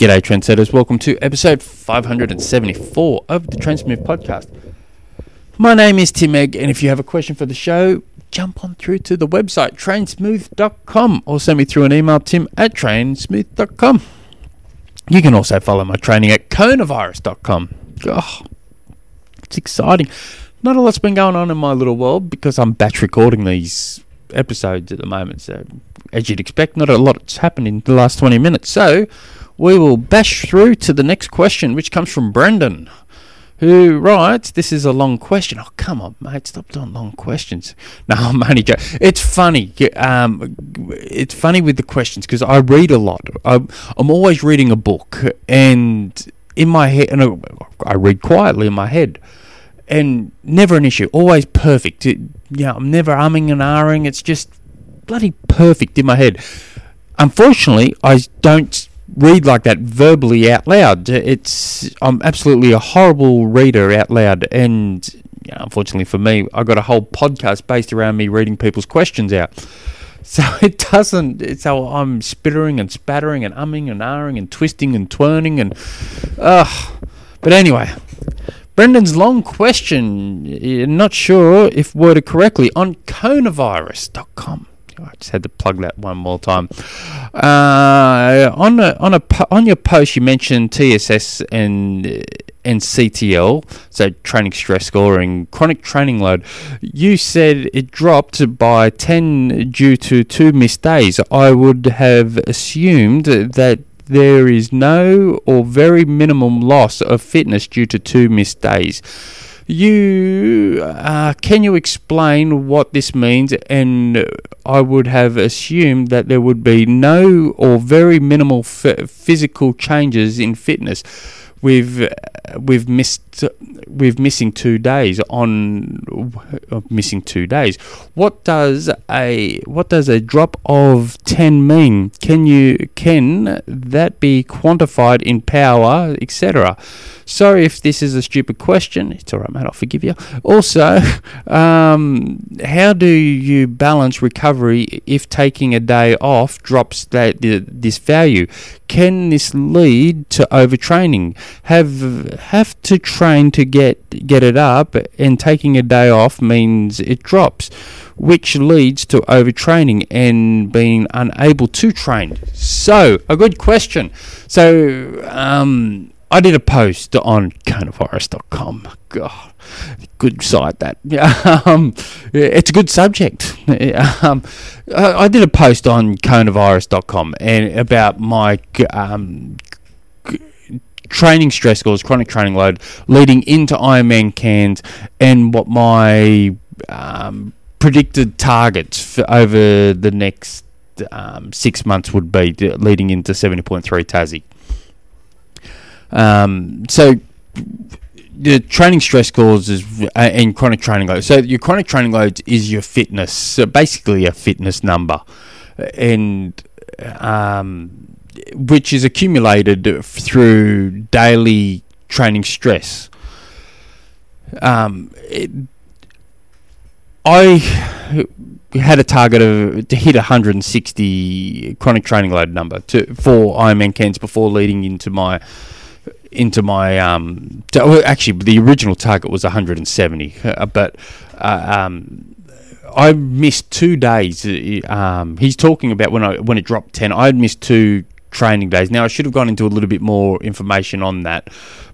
G'day, trendsetters. Welcome to episode 574 of the Trainsmooth podcast. My name is Tim Egge, and if you have a question for the show, jump on through to the website trainsmooth.com or send me through an email tim at trainsmooth.com. You can also follow my training at coronavirus.com. Oh, it's exciting. Not a lot's been going on in my little world because I'm batch recording these episodes at the moment. So, as you'd expect, not a lot's happened in the last 20 minutes. So, we will bash through to the next question, which comes from Brendan, who writes, This is a long question. Oh, come on, mate, stop doing long questions. No, I'm only joking. It's funny. Um, it's funny with the questions because I read a lot. I'm, I'm always reading a book, and in my head, and I read quietly in my head and never an issue. Always perfect. It, know, I'm never umming and ahhing. It's just bloody perfect in my head. Unfortunately, I don't read like that verbally out loud. It's I'm absolutely a horrible reader out loud, and unfortunately for me, I got a whole podcast based around me reading people's questions out. So it doesn't. So I'm spittering and spattering and umming and ahhing and twisting and twirling and ugh. But anyway, Brendan's long question. Not sure if worded correctly on coronavirus.com. I just had to plug that one more time. Uh, on a, on a on your post, you mentioned TSS and and CTL, so training stress score and chronic training load. You said it dropped by ten due to two missed days. I would have assumed that there is no or very minimum loss of fitness due to two missed days. You uh, can you explain what this means? And I would have assumed that there would be no or very minimal f- physical changes in fitness. We've we've missed we've missing two days on uh, missing two days. What does a what does a drop of ten mean? Can you can that be quantified in power, etc.? Sorry if this is a stupid question. It's all right, mate. I'll forgive you. Also, um, how do you balance recovery if taking a day off drops that this value? Can this lead to overtraining? Have have to train to get get it up, and taking a day off means it drops, which leads to overtraining and being unable to train. So, a good question. So, um, I did a post on coronavirus.com. God, good site that. Um, it's a good subject. Um, I did a post on coronavirus.com and about my um, training stress scores, chronic training load, leading into Ironman Cairns, and what my um, predicted targets for over the next um, six months would be, leading into 70.3 Tassie. Um, so the training stress scores is uh, and chronic training load. So your chronic training loads is your fitness, so basically a fitness number, and um, which is accumulated through daily training stress. Um, it, I had a target of to hit 160 chronic training load number to for Ironman Cairns before leading into my into my um to, well, actually the original target was 170 uh, but uh, um I missed two days um he's talking about when I when it dropped 10 I had missed two training days now I should have gone into a little bit more information on that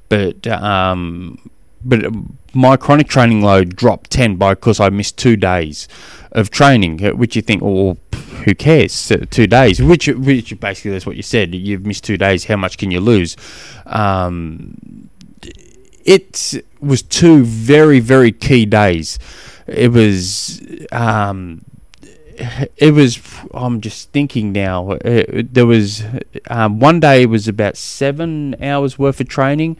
but um but my chronic training load dropped 10 by because I missed two days of training which you think oh who cares? Two days, which which basically that's what you said. You've missed two days. How much can you lose? Um, it was two very very key days. It was. Um, it was. I'm just thinking now. It, uh, there was um, one day. It was about seven hours worth of training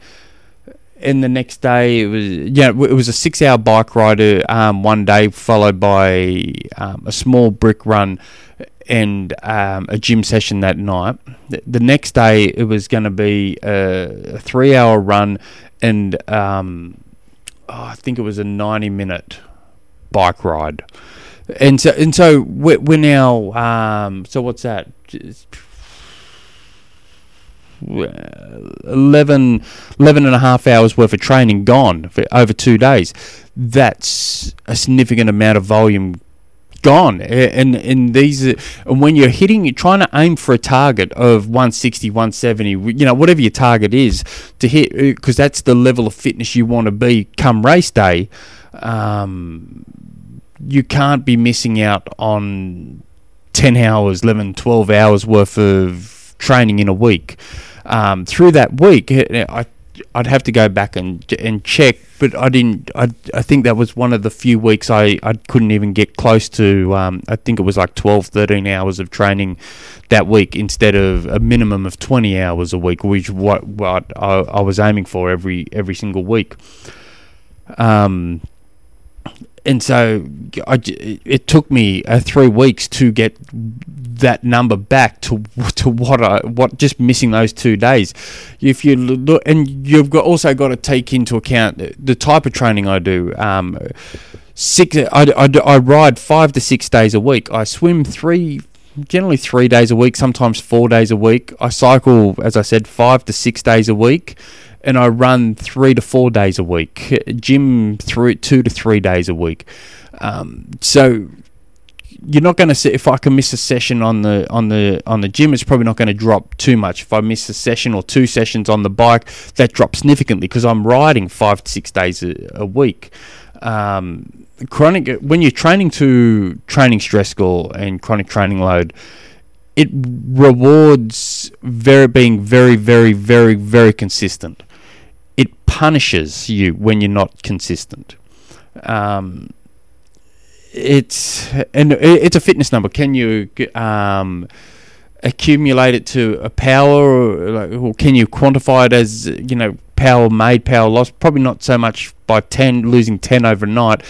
and the next day it was yeah it was a six hour bike ride um, one day followed by um, a small brick run and um, a gym session that night. The next day it was going to be a, three hour run and um, oh, I think it was a ninety minute bike ride. And so and so we're, we're now um, so what's that? 11, 11 and a half hours worth of training gone for over two days. That's a significant amount of volume gone. And and these and when you're hitting, you're trying to aim for a target of 160, 170, you know, whatever your target is to hit, because uh, that's the level of fitness you want to be come race day. Um, you can't be missing out on 10 hours, 11, 12 hours worth of training in a week. Um, through that week, I I'd have to go back and and check, but I didn't. I I think that was one of the few weeks I, I couldn't even get close to. Um, I think it was like 12, 13 hours of training that week instead of a minimum of twenty hours a week, which what what I, I was aiming for every every single week. Um, and so I, it took me uh, three weeks to get that number back to to what I what just missing those two days. If you look, and you've got also got to take into account the type of training I do. Um, six, I, I, I ride five to six days a week. I swim three generally three days a week, sometimes four days a week. I cycle, as I said, five to six days a week and I run three to four days a week, gym through two to three days a week. Um, so you're not going to see if I can miss a session on the on the on the gym, it's probably not going to drop too much. If I miss a session or two sessions on the bike, that drops significantly because I'm riding five to six days a, a week. Um, chronic when you're training to training stress score and chronic training load it rewards very being very very very very consistent it punishes you when you're not consistent. Um, it's and it's a fitness number. Can you um, accumulate it to a power, or, or, can you quantify it as you know power made, power lost? Probably not so much by ten losing ten overnight.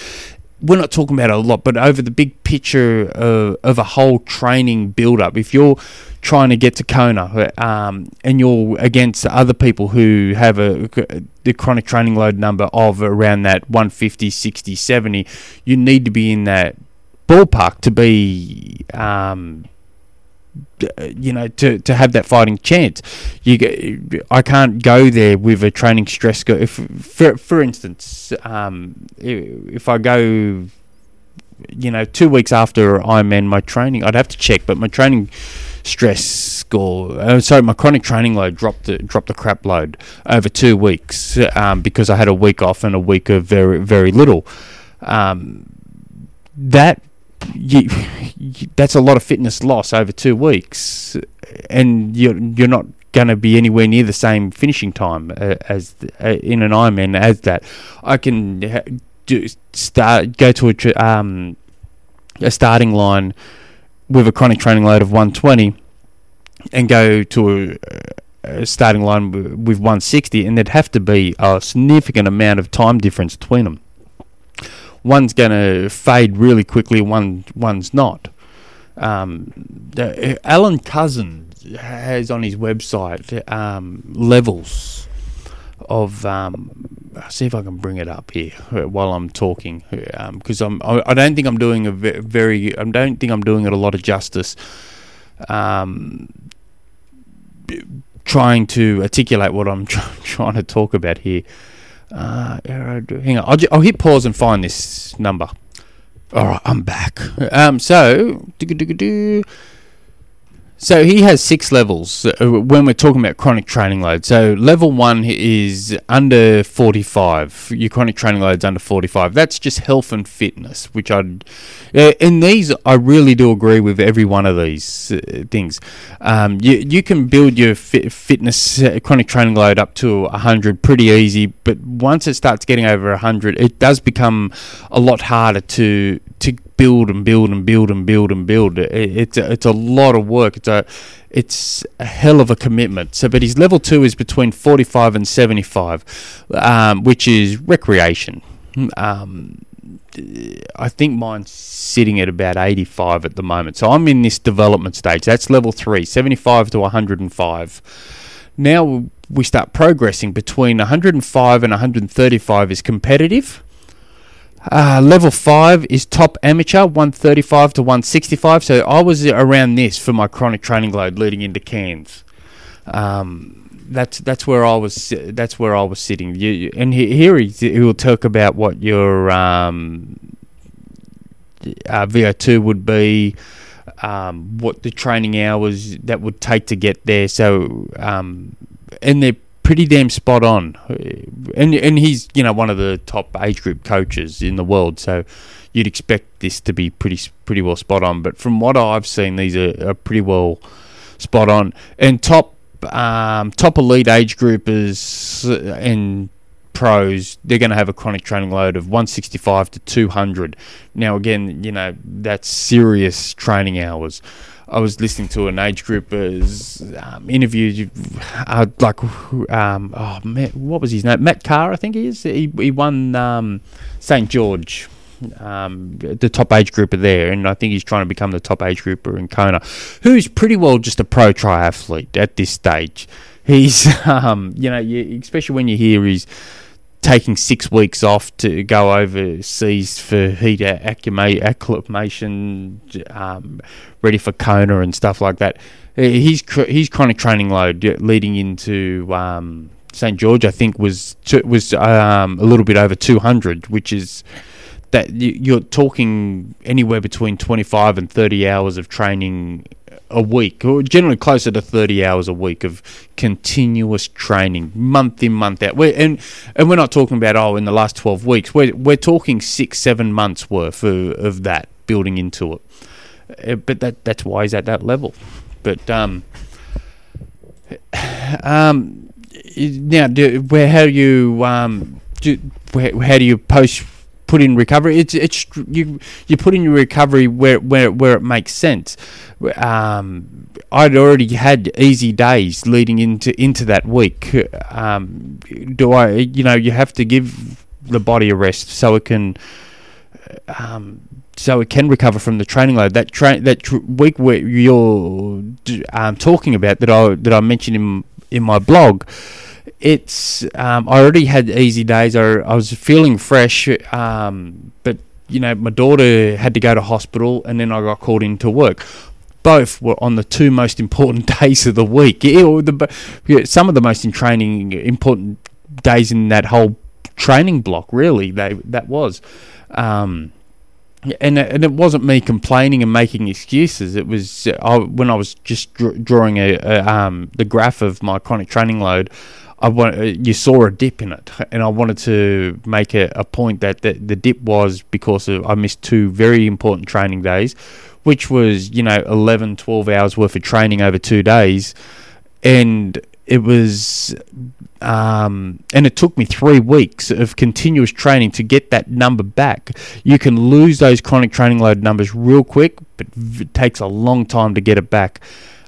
We're not talking about a lot, but over the big picture of, of a whole training build up. If you're trying to get to Kona, um, and you're against other people who have a the chronic training load number of around that 150, 60, 70, you need to be in that ballpark to be. Um, you know, to, to have that fighting chance, you I can't go there with a training stress. Go if for for instance, um, if I go you know, two weeks after I'm in my training, I'd have to check, but my training stress score. Uh, sorry, my chronic training load dropped the, dropped the crap load over two weeks um, because I had a week off and a week of very very little. Um, that you, you, that's a lot of fitness loss over two weeks, and you're you're not going to be anywhere near the same finishing time uh, as uh, in an Ironman as that. I can ha- do start go to a um, a starting line with a chronic training load of 120 and go to a, a starting line with 160, and there'd have to be a significant amount of time difference between them. One's going to fade really quickly, one one's not. Um, the, Alan Couzens has on his website um, levels of um, see if I can bring it up here uh, while I'm talking because um, I'm I don't think I'm doing a very I don't think I'm doing it a lot of justice um, trying to articulate what I'm trying to talk about here uh, hang on. I'll, I'll hit pause and find this number. All right I'm back. Um, so so he has six levels uh, when we're talking about chronic training load. So level one is under 45. Your chronic training load's under 45. That's just health and fitness, which I'd. Uh, in these, I really do agree with every one of these uh, things. Um, you you can build your fit, fitness uh, chronic training load up to 100 pretty easy, but once it starts getting over 100, it does become a lot harder to build and build and build and build and build. It, it's a, it's a lot of work. It's a it's a hell of a commitment. So, but his level two is between forty five and seventy five, um, which is recreation. Um, I think mine's sitting at about 85 at the moment. So I'm in this development stage. That's level 3, 75 to 105. Now we start progressing between 105 and 135 is competitive. Uh, level 5 is top amateur, 135 to 165. So I was around this for my chronic training load leading into Cairns. Um, that's that's where I was. That's where I was sitting. You, you- and he, here he, he will talk about what your um, uh, VO2 would be, um, what the training hours that would take to get there. So, um, and they're pretty damn spot on. And and he's you know one of the top age group coaches in the world. So you'd expect this to be pretty pretty well spot on. But from what I've seen, these are, are pretty well spot on. And top um, top elite age groupers and pros, they're going to have a chronic training load of 165 to 200. Now, again, you know, that's serious training hours. I was listening to an age grouper's um, interview, uh, like, um, oh, Matt, what was his name? Matt Carr, I think he is. He, he won um, St. George um, the top age grouper there, and I think he's trying to become the top age grouper in Kona, who's pretty well just a pro triathlete at this stage. He's, um, you know, especially when you hear he's taking six weeks off to go overseas for heat acclimation, um, ready for Kona and stuff like that. His his chronic training load leading into um, St George, I think, was was um, a little bit over two hundred, which is that you're talking anywhere between 25 and 30 hours of training a week, or generally closer to 30 hours a week of continuous training, month in, month out. We're, and and we're not talking about oh, in the last 12 weeks. We're we're talking six, seven months worth of, of that building into it. Uh, But that that's why he's at that level. But um, um, now do, where how do you um do where, how do you post put in recovery? It's it's you you put in your recovery where where where it makes sense. Um, I'd already had easy days leading into into that week. Um, do I? You know, you have to give the body a rest so it can. Um, so it can recover from the training load. That train that tr- week where you're um, talking about that I that I mentioned in in my blog, it's um, I already had easy days. I, I was feeling fresh, um, but you know my daughter had to go to hospital, and then I got called into work. Both were on the two most important days of the week. Or the, some of the most in training important days in that whole training block. Really, they that was. Um, and and it wasn't me complaining and making excuses. It was uh, I, when I was just dr- drawing a, a um the graph of my chronic training load. I want uh, you saw a dip in it, and I wanted to make a, a point that the, the dip was because of I missed two very important training days, which was you know 11, 12 hours worth of training over two days, and it was um, and it took me three weeks of continuous training to get that number back. You can lose those chronic training load numbers real quick, but it takes a long time to get it back.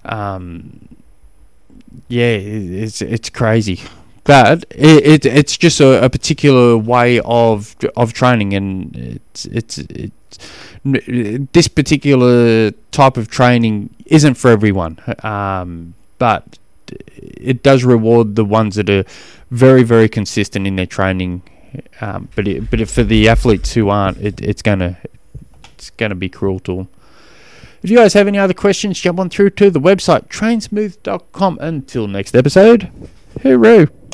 Um, yeah, it, it's it's crazy, but it, it it's just a, a particular way of of training, and it's it's it's this particular type of training isn't for everyone. Um, but it does reward the ones that are very very consistent in their training. Um, but it, but for the athletes who aren't, it, it's gonna it's gonna be cruel to them. If you guys have any other questions, jump on through to the website trainsmooth.com. Until next episode, hooroo.